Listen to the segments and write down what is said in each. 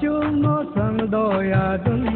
chung nó sang đôi à đơn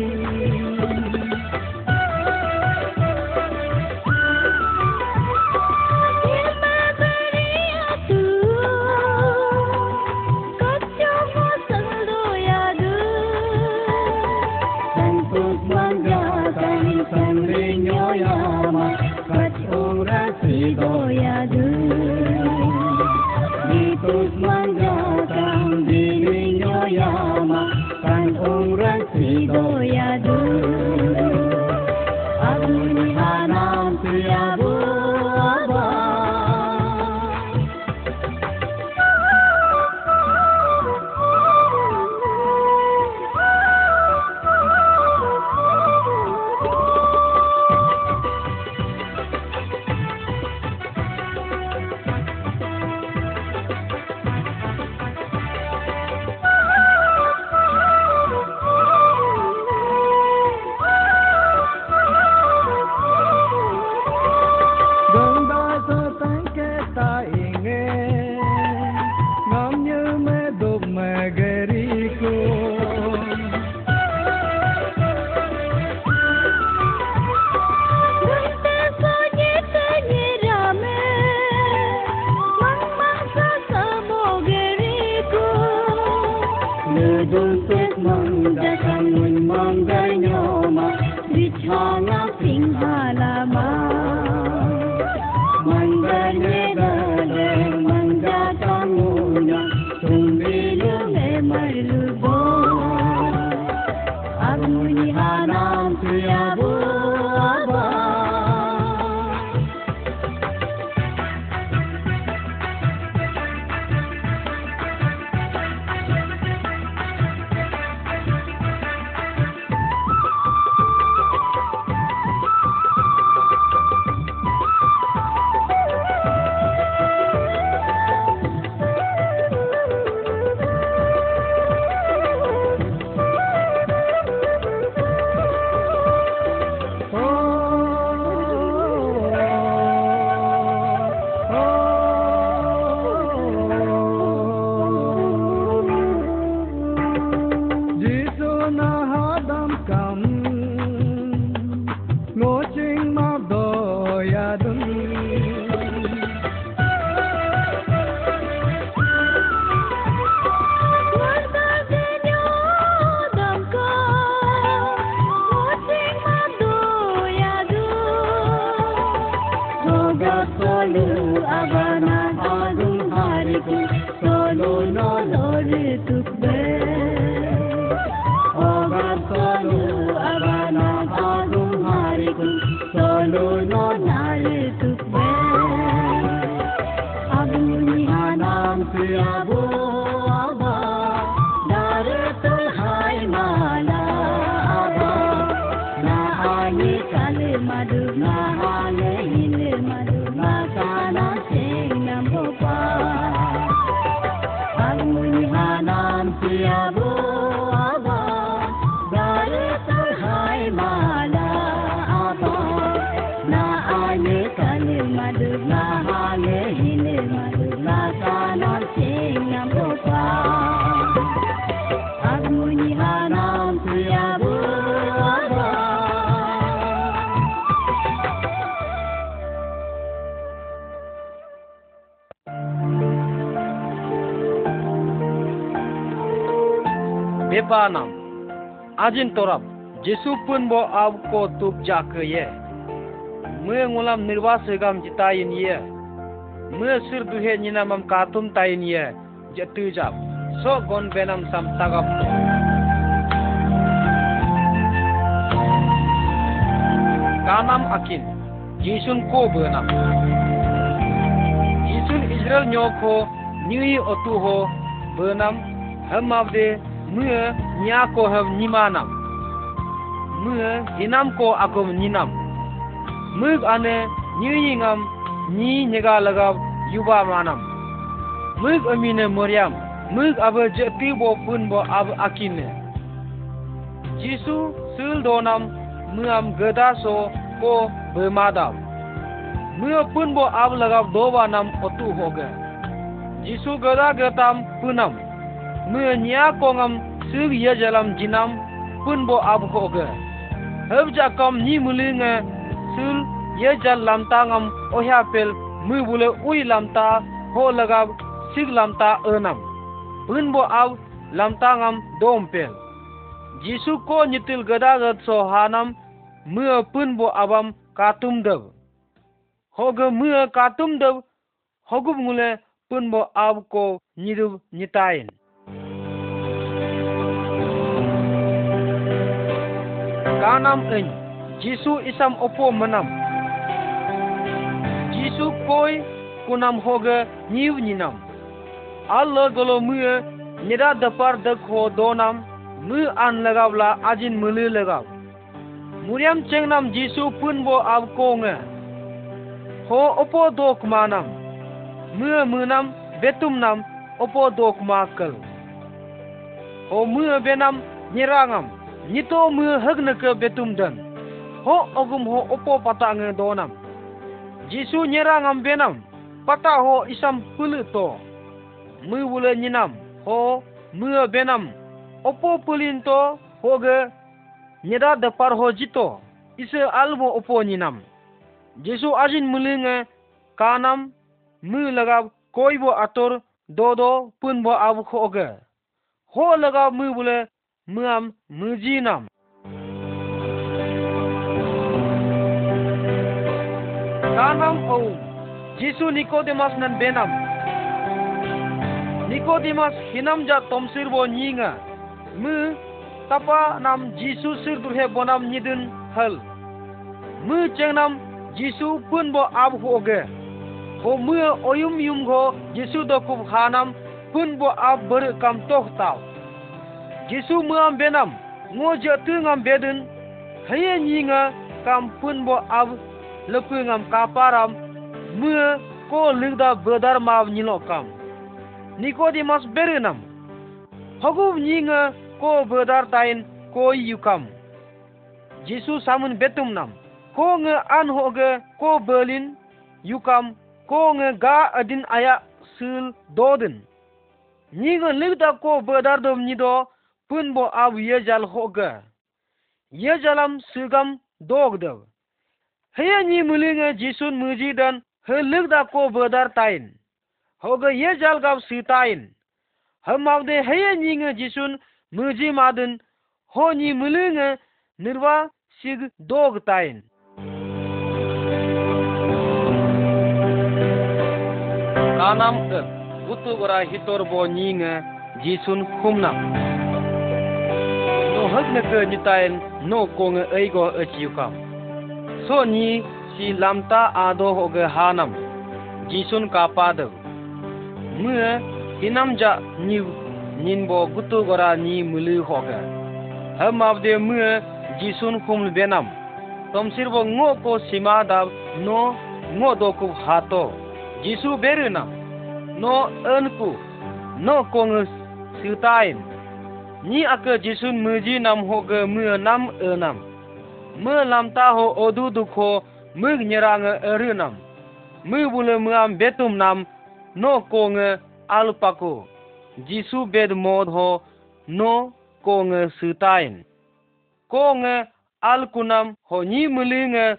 Hallelujah. Bepa nam ajin torap jesu pun bo ab ko tuk ja ke ye mwe ngulam nirwa segam jitayin ye mwe sir duhe nyina mam katum tayin ye jatu jap so gon benam sam tagap to kanam akin jisun ko benam jisun israel nyoko nyui otu ho benam hamavde mưa my nikogo nie mamy. My ginamko akom ninam. My ane niyingam ni nega lagab yuba manam. My amine moriam. My abe jepi bo pun bo ab akine. Jisu sul donam my am gada so ko bemadam. My pun bo ab lagab doba nam otu hoge. Jisu gada gatam punam. menya kongam suriya jalam jinam pun bo abho ga hab ja kam ni mulinga sul ye jalam tangam oya pel mu bule ui lamta ho laga sig lamta enam. pun bo aw lamta ngam dom pel jisu ko nitil gada gat so pun bo abam katum dab ho ga mua katum dab hogub ngule pun bo aw ko nidub nitain ganam eng. Jisu isam opo menam. Jisu koi kunam hoga niu ninam. Alla golo mue nida dapar dak ho donam, mu an lagavla ajin mulu lagav muriam chengnam jisu punbo ab konge. Ho opo dok manam mu munam betum nam, opo dok makal ho mu benam nyirangam nito mu hagne ke betum dan ho ogum ho opo pata nge donam jisu nyerangam benam pata ho isam pulu to. Mu wule nyinam ho mu benam opo pulin to. Ho hoge nyeda dapar ho jito. Ise almo opo nyinam jisu ajin mulinge kanam mu lagab koibo ator. Dodo punbo abu hoge ho lagab mu bule hoge ho mu oyum yum go jisu do kub hanam pun bo ab ber kam toh taw jisu mu am benam ngo je tu ngam bedun. Haye nyinga kam pun bo ab lepu ngam kaparam. Mu ko ligda bedar mav nyilo kam Nikodemas berenam. Hogub nyinga ko bedar tain ko yukam. Jisu samun betum nam. Ko nge an hoge ko berlin. Yukam ko nge ga adin aya sul dodin. Nyinga ligda ko bedar dom nido pun bo ab yejal hoge yejalam sugam dogdav heye nyi mulinga jisun mujidan he ligda ko bedar tain. Hoge yejal gab sitain hamavde heye nyinga jisun muji madin ho nyi mulinga nirwa sig dog tain. Kanam ke gutu gora hitor bo nyinga jisun khumnam no hak na ke nyitain no kong ei go achiukam so ni si lamta ado hoge hanam. Jisun ka đâu, mưa hinam ja ni nin bo gutu gora ni mulu hoge ham avde mưa jisun khum benam. Tomsir bo ngo ko sima dab no ngo do ku hato. Jisu berunam no enku no kong sitain ni ake jisun muji nam hoge mu nam e nam. Mu lam ta ho odu dukho mưa nyerang erunam mưa bule muam betum nam. No kong alpako jisu bed mod ho no kong sitain kong alkunam ho ni mulinga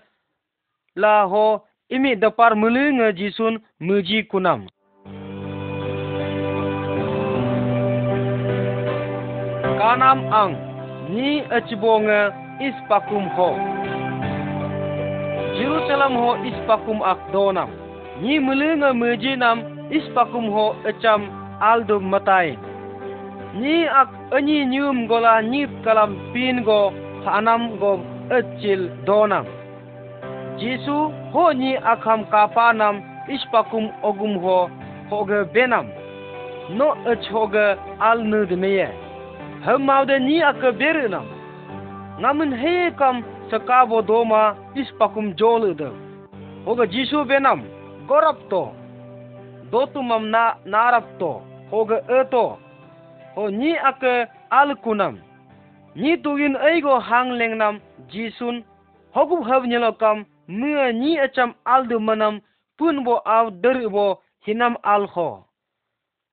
la ho imi dapar mulinga jisun muji kunam kanam ang ni achbonga ispakum ho. Jerusalem ho ispakum ak donam. Ni mulinga muji nam ispakum ho acham aldo matai. Ni ak ani nyum gola nip kalam pin go hanam go achil donam. Jisu ho ni akham kapanam ispakum ogum ho hoge benam. No ach hoge al nud meye hamaude ni ak berinam ngamun he kam sakabo doma ispakum jolude hoge Jisu benam gorap to. Dotumam na narap to. Hoge eto ho ni ak al kunam ni tugin eigo hang lengnam jisun hogub hab nyelokam mưa ni acham aldu manam pun bo av der bo hinam alho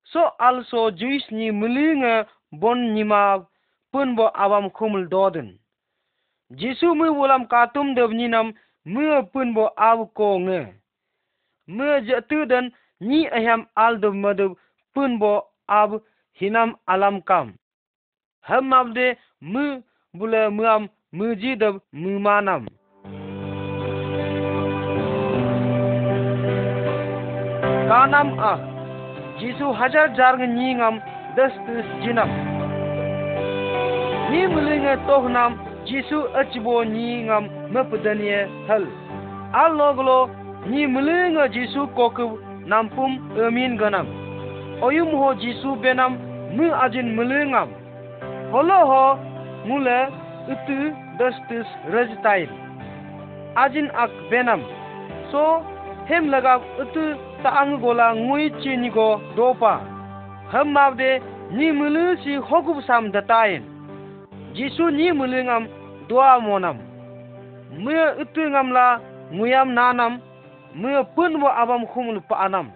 so also juis ni mulinga bon nima, pun bo awam khumul dodun jisu mu wulam katum dev ninam, mu pun bo aw ko nge mu je tu den ni aham aldu madu, pun bo ab hinam alam kam. Ham abde mu bula ji muji mu manam. Kanam a, jisu hajar jarng ni ngam jinam ni mulinga tohnam jisu achbo nyingam mapdaniye hal alloglo ni mulinga jisu koku nampum amin ganam oyum ho jisu benam mu ajin mulingam holo ho mule utu das tus rajtain ajin ak benam so hem lagab utu ta ang gola ngui chi ni go dopa ham mabde ni mulu si hogub sam datain jisu ni mulingam doa monam. Mưa utu ngam la nguyam nanam. Mưa pun bo abam khumul pa anam.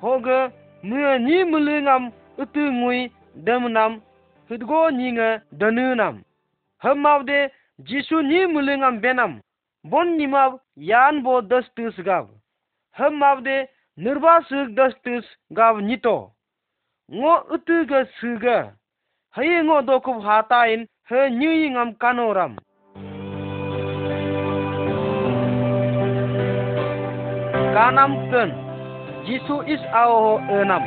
Hoge mưa ni mulingam utu ngui dam nam. Hudgo ninga danu nam. Ham mabde jisu ni mulingam benam. Bon nimab yan bo das tus gab hem mabde nirba sug das tus gab nito. Ngo utu ga suga haye ngo dokub hatain he nyi ngam kanoram kanam ken jisu is ao enam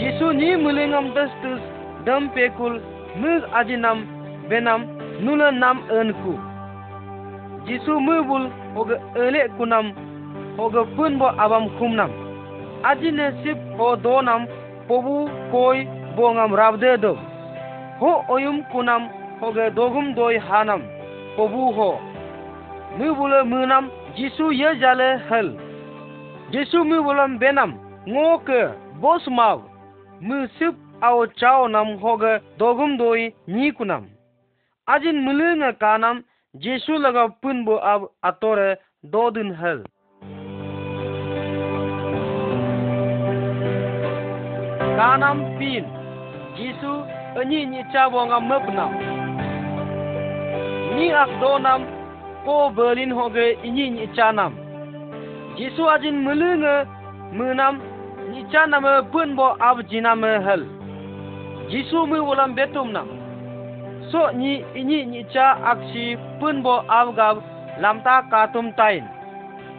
jisu ni mulingam das tus dam pekul mug ajinam benam nula nam enku jisu mubul hoga ele kunam hoga punbo abam kumnam adine sip ho donam pobu koi bongam rabde do ho oyum kunam hoga dogum doi hanam pobu ho mubule munam jisu ye jale hel jisu mubulam benam ngoke bosmav mu sip aw chao nam hoga dogum doi ni kunam ajin mulunga kanam Jesu laga pun bo ab atore do dodin hel. Kanam pin. Jesu ani ni chabo nga mapnam. Ni ak donam ko Berlin hoge ini ni chanam. Jesu ajin mulunga munam ni chanam pun bo ab jinam hel. Jesu mu ulam betum nam. so ni ini ni cha aksi pun bo avgab lamta katum tain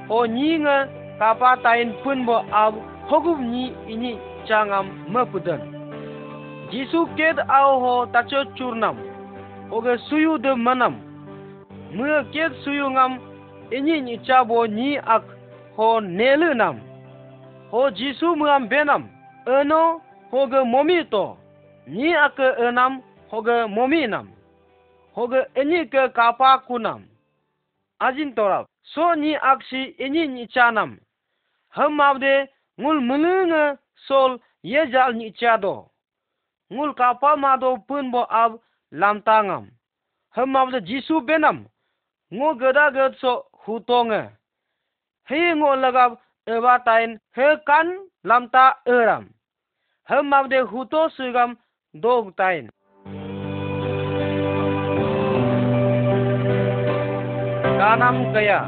o ni nga kapa tain pun bo av hogub ni ini changam mapudan jisu ked ao ho tacho churnam oge suyu de manam mưa ked suyu ngam inyi ni chabo ni ak ho nelu nam ho jisu muam benam eno hoge momi to ni ak enam hoge momi nam hoge inyi ke kapa kunam ajin torap so ni akshi inyi ni chanam ham mabde ngul mulunga sol ye jal ni cha do ngul ka pa ma do pun bo ab lam ta ngam hem ab de jisu benam ngo gada gad so hu to nge he ngo lagab ewa tain he kan lam ta eram hem ab de hu to sugam dog tain का नाम कया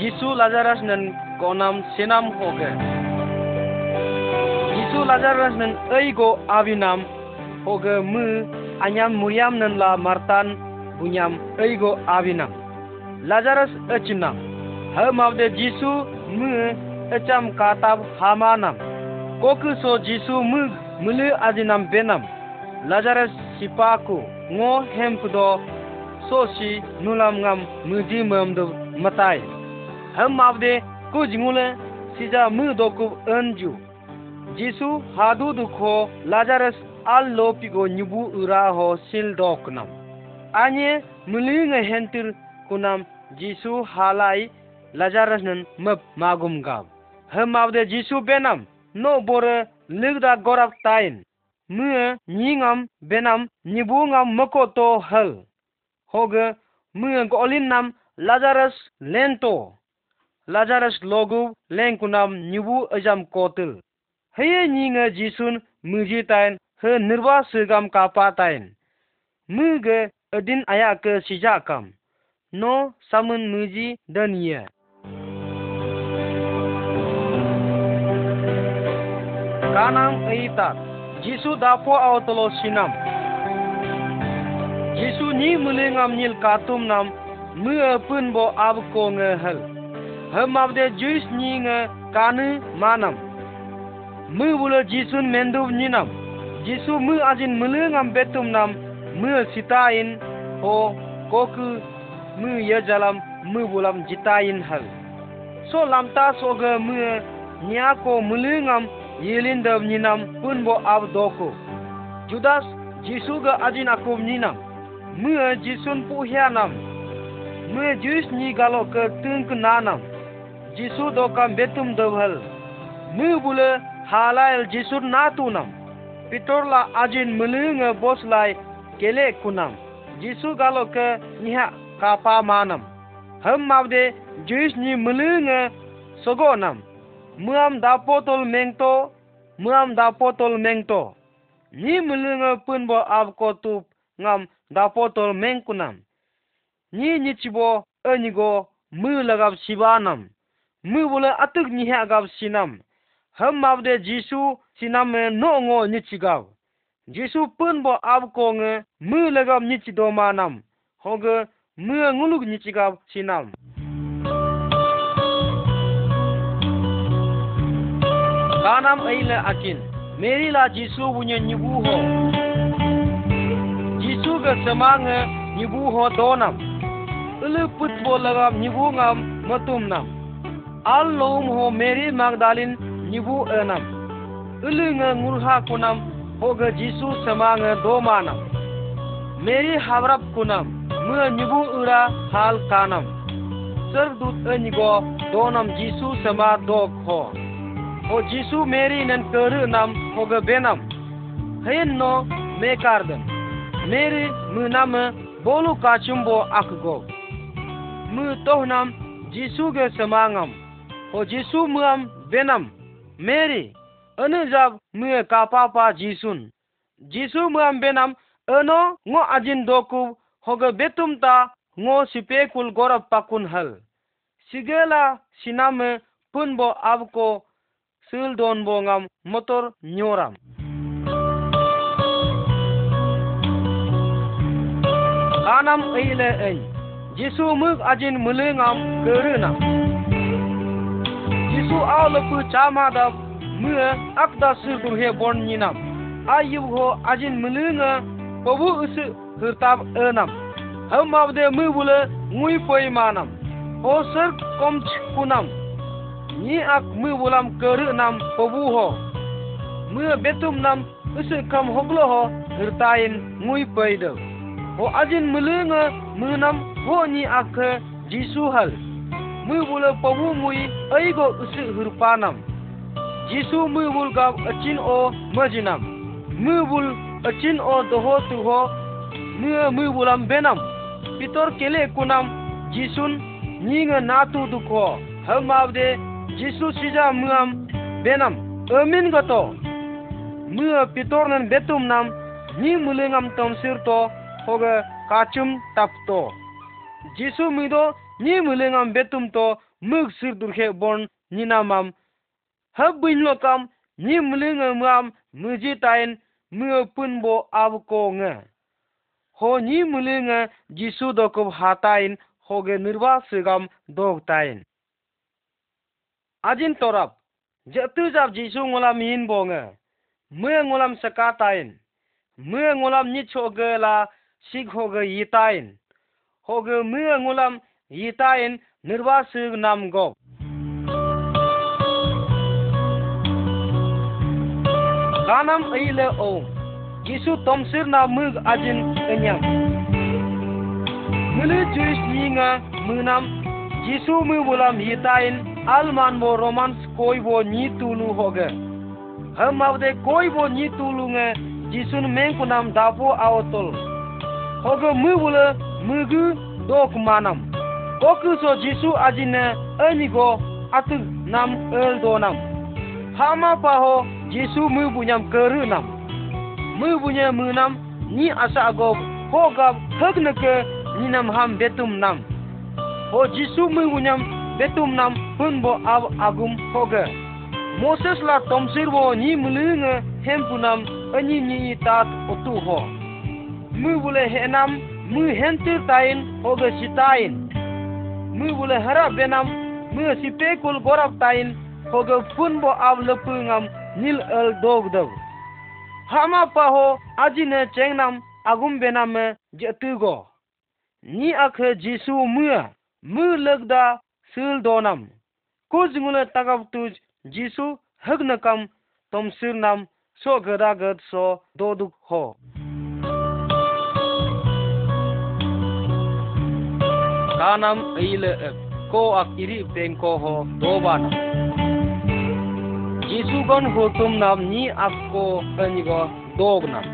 यीशु Lazarus none को नाम सिनम हो गए lazarus nan eigo avinam hoge mu anyam muriam nan la martan bunyam eigo avinam lazarus echinam hamavde jisu mu echam katab hamanam koku so jisu mu mulu azinam benam lazarus sipaku ngo hempdo sosi nulam ngam muji mam do matai ham mavde ku jingule sija mu do ku anju Jisu hadu duko Lazarus allo pigo nyubu uraho sil doknam. Anye muli ngehentir kunam Jisu halai Lazarus nan map magum gam. Hem avde Jisu benam no bore ligda gorak tain. Mue nyingam benam nyibu ngam makoto hal. Hoge mue golin nam Lazarus lento. Lazarus logu lenkunam nyibu ajam kotil. Heye nyinga jisun muji tain he nirwa sugam kapa tain muge adin aya ke sija kam no samun muji daniya kanam aitat jisu dapo awtolo sinam Jisu ni mulingam nil katum nam mưa pun bo ab ko nge hal. Hamab de juis ni nge kanu manam. Mu bula jisun mendu ni nam. Jisu mu ajin mulingam betum nam mu sitain ho koku mu ye jalam mu bulam jitain hal. So lamta so ge mu nya ko mulingam yelin dav ni nam pun bo ab doko. Judas Jisu ga ajin akum ni nam, mưa jisun pu hianam mưa jus ni galo ke tung nanam jisu do kam betum do hal mưa bule halail jisun natunam pitorla ajin mulung boslai kele kunam jisu galo ke niha kapa manam ham mavde jus ni mulung sogonam muam dapotol mengto muam dapotol mengto ni mulung punbo avko tup ngam da potol mengkunam ni ni chibo anigo mu lagab sibanam mu bole atuk ni ha gab sinam ham mabde jisu sinam me no ngo ni chigaw jisu pun bo ab ko nge mu lagab ni chido manam hoge mu ngulug ni chigab sinam kanam aile akin meri la jisu bunye nyubu ho ga semange nyibu ho donam ulu put bo lagam nyibu ngam matum nam al lom ho mary magdalin nibu enam. Ulu nge ngurha kunam, hoga jisu sama मेरी हावरप कुनम मुझे निबु उड़ा हाल कानम सर्वदूत अनिगो दोनम जीसु समा दो खो ओ जीसु मेरी नन कर नम होग बेनम है नो मे कार्दन मेरी मुनम बोलू काचुम्बो अखगो मु तोहनम जीसु के समांगम ओ जीसु मुअम बेनम Mary benam anu jab mu kapapa jisun jisu muam benam ano ngo ajin doku hoga betum ta ngo sipekul gorap pakun hal sigela siname punbo abko sil don bo ngam motor nyoram anam eile ei jisu muk ajin mulingam keruna Isu aula pu chama da mua akda su dur he bon ni nam. Ayu ho ajin mulunga pabu us hurtab anam. E Hau mabde mu bula ngui poi manam. Ho sir kom chikunam. Ni ak mu bulam karu nam pabu ho. Mua betum nam us kam hoglo ho hurtayin ngui poi da. Ho ajin mulunga mu nam ho ni ak jisu. Jisu hal. मुई बोले प्रभु मुई ऐ गो जीसु मुई बोल गाव अचिन ओ मजिनम मुई अचिन ओ दोहो तुहो मुई बेनम पितर केले कुनम जीसुन निंग नातु दुखो हम आवदे जीसु सिजा मुम बेनम अमिन गतो मुई पितर नन बेतुम नम नि मुलेंगम तमसिर तो होगा काचुम तप्तो जीसु मुई ni mulingam betum to mug sir durhe bon ninamam hab bin lo kam, ni mling ngam muji tain, mu pun bo ab ko nga ho ni mling jisu do ko hatain hoge nirwa sigam dog tain. Ajin torap jatu jab jisu ngolam yin bo nga mu ngolam saka tain. Mu ngolam ni choge la sig hoge yitain hoge mu ngolam Yita in Nirva Sug Nam Go. Ganam Ile O. Gisu Tomsir na Mug Ajin Enyam. Mulu Jewish Yinga Munam Gisu Mubulam Yita in Alman Mo Romans Koi Wo Ni Tulu Hoge. हम आवदे कोई वो नी तूलूँगे जिसुन मैं को नाम दापो आओ तोल होगो मुझे मुझे दोक मानम so jisu ajine enigo atu nam el donam hama paho Yesu mu bunyam keru nam. Mu bunya mu nam ni asa agob ho gab thag na ke ni nam ham betum nam. Ho Yesu mu bunyam betum nam pun bo ab agum hoga. Moses la tomsir bo ni mulunga hem punam ani ni tat otu ho. Mu bule henam mu hentir tain hoga sitain. Mu bule harap benam mu sipe kul gorap tain hoga pun bo ab lepungam nil el dog dog hama paho ajine chengnam agum benam jetugo ni akhe jisu mua mu legda sul donam ko jingule tagap tu jisu hagnakam tom sirnam so gada gad so doduk ho tanam ile eh, ko ak iri pengko ho doban Yesu gon hotum nam ni akko anigo go nam.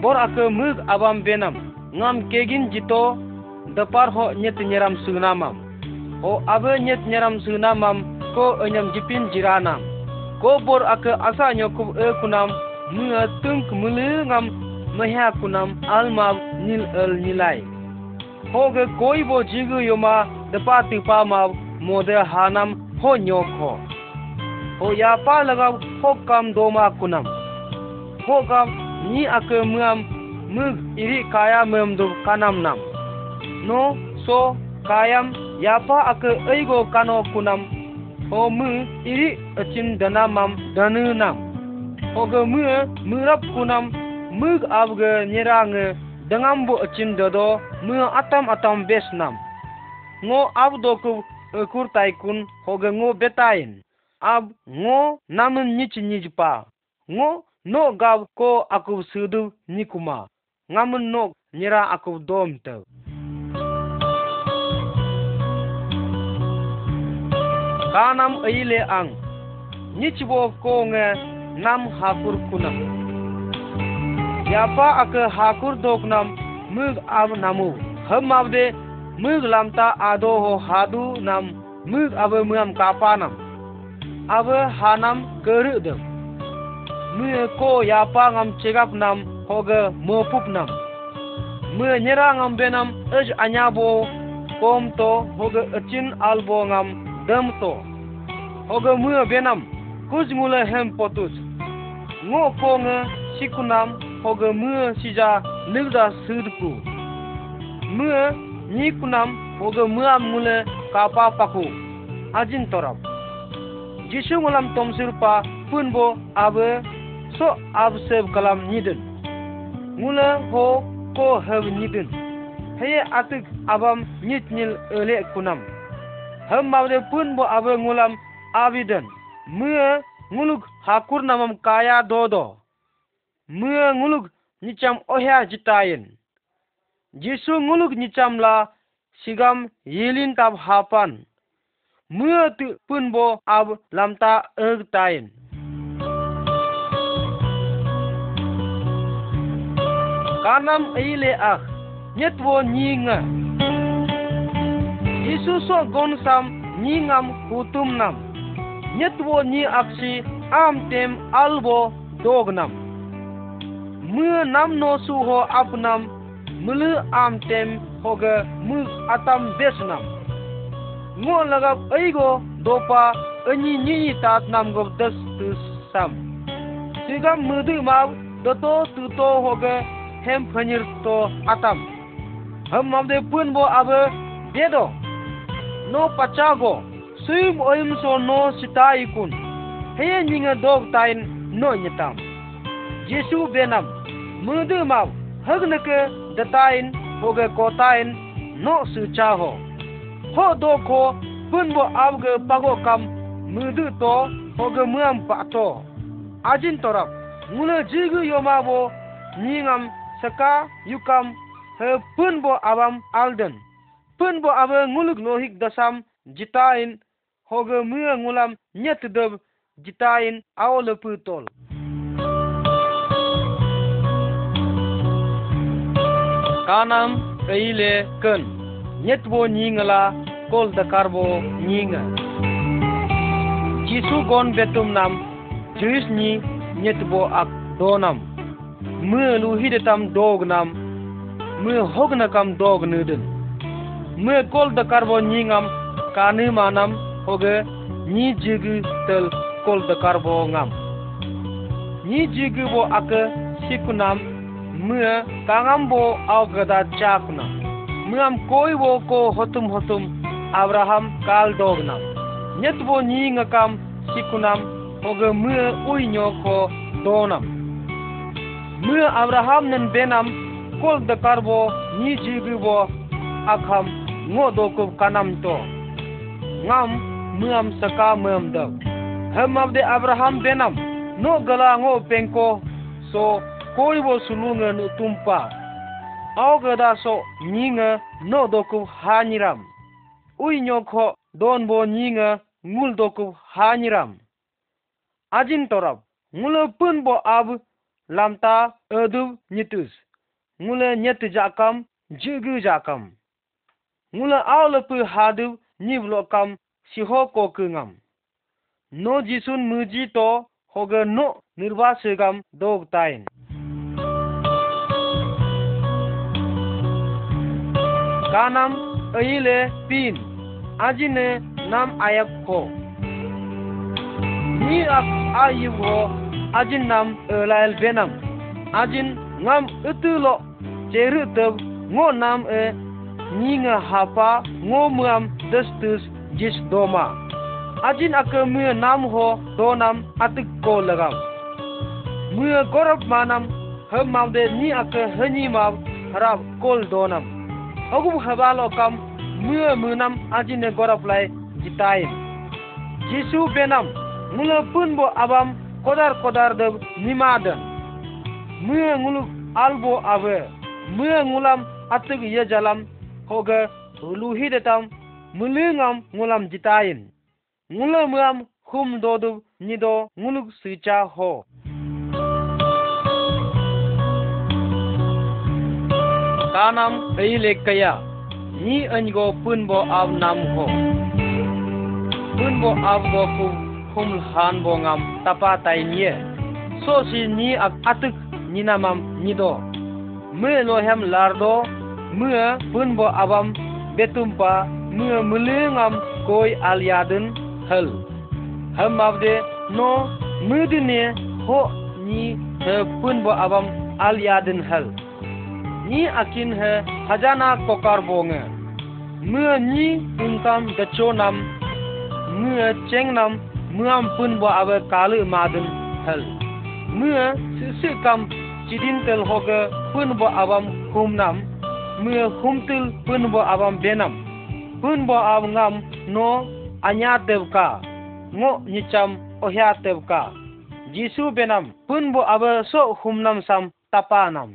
Bor ak mug abam benam ngam kegin jito, dapar ho nyet nyeram sunamam. Ho abe nyet nyeram sunamam, ko anyam jipin jiranam. Ko bor ak asa nyokub e kunam mua tung mulu ngam mahya kunam alma nil el nilai. Hoge koi bo jigu yoma dapa tipa mab mode hanam ho nyok ho ho ya pa laga ho kam do ma kunam ho kam ni akemam muam iri kaya mem do kanam nam no so kayam ya pa ak eigo kano kunam ho mu iri achin dana mam danu nam ho ga mu murap kunam mug abge nyerang dangam bo achin dodo mu atam atam bes nam. Ngo ab do ku e, kur tai kun ho ga ngo betain ab, ngo namun nich nich pa. Ngo, no gab ko akub sudu nikuma. Ngamun no nira akub dom te kanam aile ang. Nich bo ko nge nam hakur kunam ಯಾಪಾ ಅಕ ಹಾಕುರ್ ದೋಕ್ನಂ ಮುಗ್ ಅವ್ ನಮು ಹಮ್ ಅವದೆ ಮುಗ್ ಲಮ್ತಾ ಆದೋ ಹೋ ಹಾದು ನಮ್ ಮುಗ್ ಅವ ಮುಯಂ ಕಾಪಾನಂ ಅವ ಹಾನಂ ಕರುದ ಮು ಕೋ ಯಾಪಾ ngam chegap nam hoga mo pup nam. Mu nyera ngam benam ej anyabo kom to hoga achin albo ngam dam to. Hoga mu benam kuj mula hem potus. Ngo ko nga sikunam hoge mu sija nilda sudku mưa ni kunam hoge mu am mule kapa paku ajin torap Jisu ngulam tom sirpa pun bo abe so abseb kalam nidin ngula ho ko heb nidin heye atuk abam nyit nil ele kunam hem mawde pun bo abe ngulam abiden mưa nguluk hakur namam kaya dodo mưa nguluk nicham ohya jitayin jisu nguluk nicham la sigam yilin tab hapan. Mưa tự pun bo ab lam ta ớg tayin kanam eile ak nyet wo nyinga Yesu so gon sam nyingam hutum nam. Nyet wo nyi aksi am tem albo dog nam mưa nam no su ho ap mulu am tem hoga mu atam des ngo lagap aigo dopa anyi nyi tat nam go des tu sam. Sigam mudu maw doto tu to hoga hem phanyir to atam. Ham mamde pun bo abe dedo no pachago suim oim so no sita ikun heye nyinga dog tain no nyitam yesu benam mudu maw hagnake datain hoge kotain no su cha ho ho do ko pun bo abge pago kam mudu to hoge muam pa to ajin torap mula jigu yoma bo nyingam saka yukam he pun bo abam alden. Pun bo abe nguluk lohik dasam jitain hoge mua ngulam nyet deb jitain awole putol kanam kaile kun nyet bo ningla kol da karbo ninga jisu gon betum nam jis ni nyet bo ak donam mu lu hidetam dog nam mu hogna kam dog nudin mu kol da karbo ningam kanu manam hoge ni jigu tel kol da karbo ngam ni jigu bo ak sikunam mưa kangambo augada chakna myam koiwo ko hotum hotum abraham kaldogna nyetbo nyingakam sikunam oge mưa uinyo ko donam mưa abraham nen benam kol da karbo ni jigibo akham ngodokub kanam to ngam myam saka myam daw hem abde abraham benam no gala ngo penko so koi bo sulunga nu tumpa ao ga da so nyinga no doku ko haniram ui nyoko don bo nyinga ngul doku ko haniram ajin torab ngul pun bo ab lamta edu nyitus ngul nyet jakam jigu jakam ngula awle pu hadu nyiblo kam siho ko kungam no jisun muji to hoga no nirvasegam dog tain kanam ayile pin ajine nam ayak ko. Ni ak ayib ho, ajin nam elael benam. Ajin ngam utulo ceru teb ngo nam e nyinga hapa, ngo muam destus jis doma. Ajin akamu nam ho, do nam atik ko lagam mu gorop manam hem maude ni ak hani mam harap kol donam เขาก็บุคบาลอกรรมเมื่อมือนําอาจินในกรับไลจิตายจิสูเป็นนํามูลปืนบ่อบําโคดารโคดารเดนิมาดเมื่องูลอัลบ่อาเวเมื่องูลําอัตึกเยจาลําเขาก็ทูลูฮิดตํามูลงํางูลําจิตายงูลเมื่อมคุมโดดนิโดงูลสิจาโฮ kanam eile kaya ni ango punbo ab nam ho. Punbo ab go ku khum han bo ngam tapa tai nie. So si ni ak atuk ni namam ni do. Me lo hem lardo me punbo abam betumpa me mulingam koi alyadun hal ham avde no mudine ho ni he punbo abam alyadun hal ni akin he hajana kokar bonge mưa ni untam de cho nam mưa cheng nam mưa pun bo ave kalu madun hel mưa sự sự cam chỉ din tel hoge pun bo avam hum nam mưa hum til pun bo avam benam pun bo av ngam no anya devka ngo nicham ohya devka jisu benam pun bo ave so hum nam sam tapanam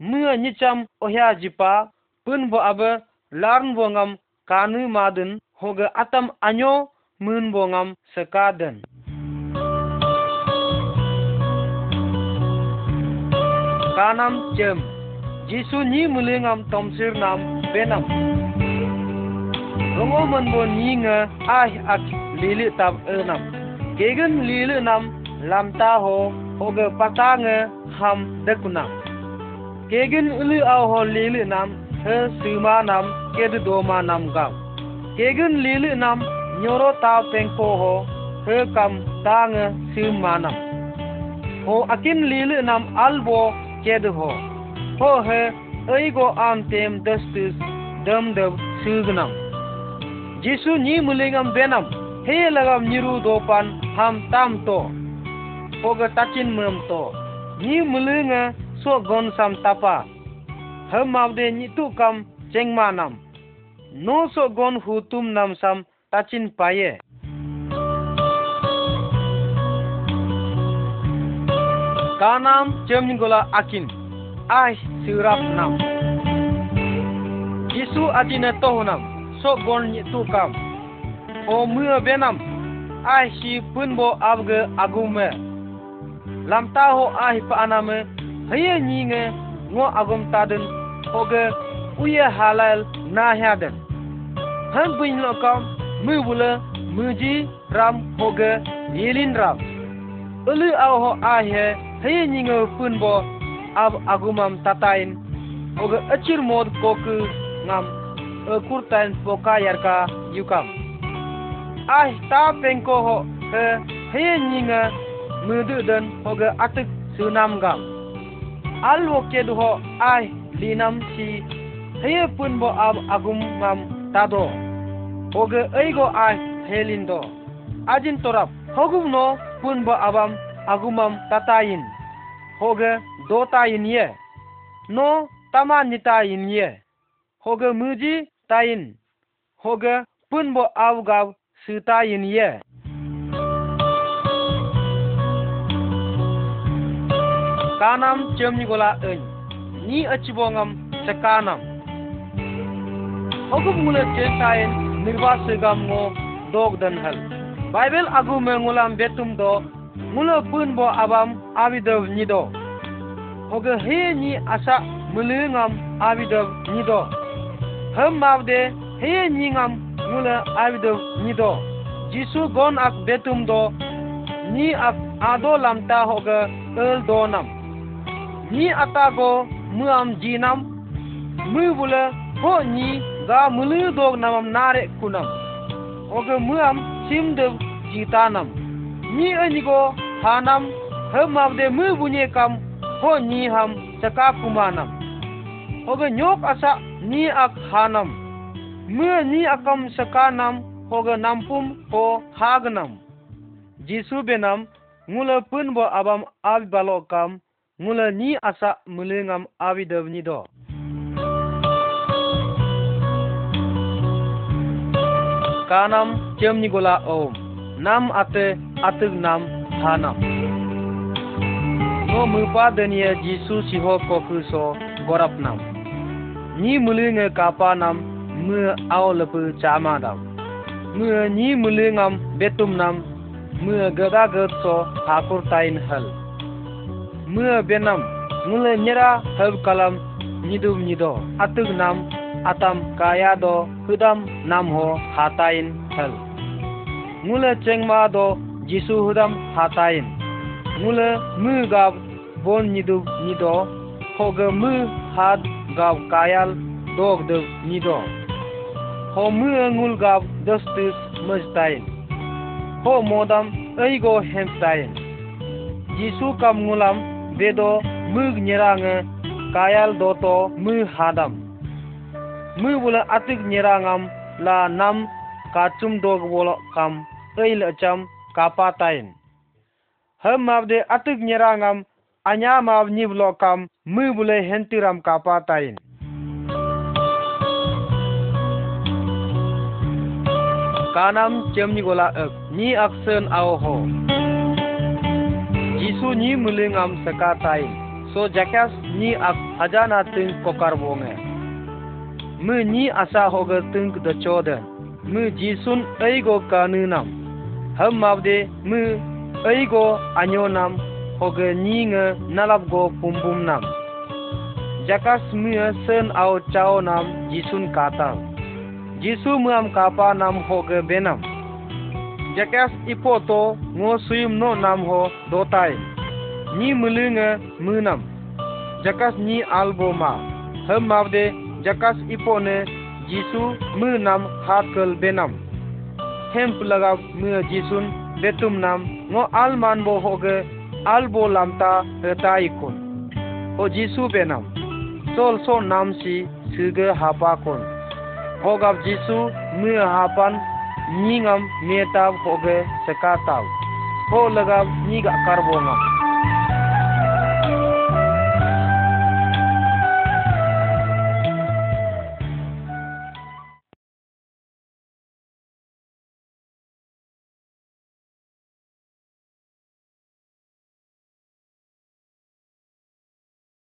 mưa như chăm ô hia ji pa pun bo abe larn bo ngam kanu madun hoga atam anyo mun bo ngam sakadan kanam chem jisu ni mulingam tomsir nam benam rongo man bo ni nga ai ak lili tab enam lì lili nam, làm ta ho hoga patanga ham dekunam gegen ulu au ho lili nam, he sima nam, ked doma nam ga gegen lili nam, nyoro ta pengpo ho, he kam tang su manam ho akin lili nam albo ked ho. Ho he, ei go am tem destus dam dab sugnam jisu ni mulingam benam, he lagam niru dopan, ham tam to. Hoga tachin mem to. Ni mulinga so gon sam tapa hơ mau de ni tu kam chengmanam no so gon hutum nam sam tachin paye kanam gola akin ai sirap nam. Yesu adina tohunam so gon ni tu kam o mưa benam ai si punbo abge agume lam ta ho ai pa aname tadin hoge uye halal na haden han bin lo kam mu bula muji ram hoge yelin ram ulu au ho a he haye nyingo pun bo ab agumam tatain hoge achir mod koku ngam akur tan poka yarka yukam ai ta pengko ho he haye nyinga mudu dan hoge atuk sunam gam al ke du ho ai, linam si heye pun bo ab agum ngam tado. Oge eigo ai helindo ajin torap, hogum no punbo abam agumam tatayin. Hoge dotayin ye. No, tama nitayin ye. Hoge muji tayin. Hoge punbo avgav sutayin ye. kanam chem ni gola en ni achibongam chakanam hokum ngule chentayen nirvasegam ngo, dog dan hal. Bible agu me ngulam betum do ngulo pun bo abam, abidav ni do. Hoge he ni asa mulungam, abidav ni do. Hum mabde he ni ngam ngula abidav ni do. Jisu gon ak betum do, ni ak ado lamta hoga el do nam ni atago muam jinam mu bula ho ni ga mulu dog namam nare kunam oge muam sim de jitanam ni anigo hanam hamam de mu bunye kam ho ni ham saka kumanam oge nyok asa ni ak hanam mu ni akam sakanam hoge nampum ho hagnam jisu benam ngula pun bo abam abi asa mulingam abi dev ni do kanam chemni gola om nam ate atug nam hanam no mupa dania jisu siho koku so gorap nam ni mulinge kapa nam mu aw lepu chama dam mu ni mulingam betum nam mu gada gad so hakur tain hal mưa bên nam mule nyera hab kalam nidum nido atug nam atam kaya do hudam nam ho hatain hel mule chengma do jisu hudam hatain mule mu gav bon nidu nido hoge mu had gav kayal dog de nido ho mu ngul gav dostis mujtain ho modam eigo hemstain jisu kam ngulam vedo mug nyerange kayal doto mu hadam mu bula atik nyerangam la nam kachum dog bolo kam eil acham cham kapatain. Hem mabde atuk nyerangam, anya mab nyiblokam mu bule hentiram kapatain. Kanam cemni gola ek ni aksen ao ho. जीसु नी मुलिंग आम सका ताई सो जकास नी अक हजाना तिंग कोकर बोंगे मु नी आशा होग तिंग द चोद मु जीसुन एगो कानु नाम। हम मावदे मु एगो अन्यो नाम। होग नी नलब गो पुंबुम नाम। जकास मु सन आओ चाओ नाम जीसुन काता। जीसु मु आम कापा नाम होग बेनाम jakas इपो तो मो सुयम नो नाम हो दोताय tai. Ni मुनम munam jakas ni albo हम मावदे जकास इपो ने जीसु मुनम हाकल बेनम कल बेनाम हेम्प लगा मु जीसुन बेतुम नाम नो आल मान बो होगे आल बो लामता हताई कोन ओ जीसु बेनम सोल सो नाम सी सुगे हापा कोन होगा जीसु मु हापान निगम मेताव होगे सेका ताव हो लगा निगा कार्बोना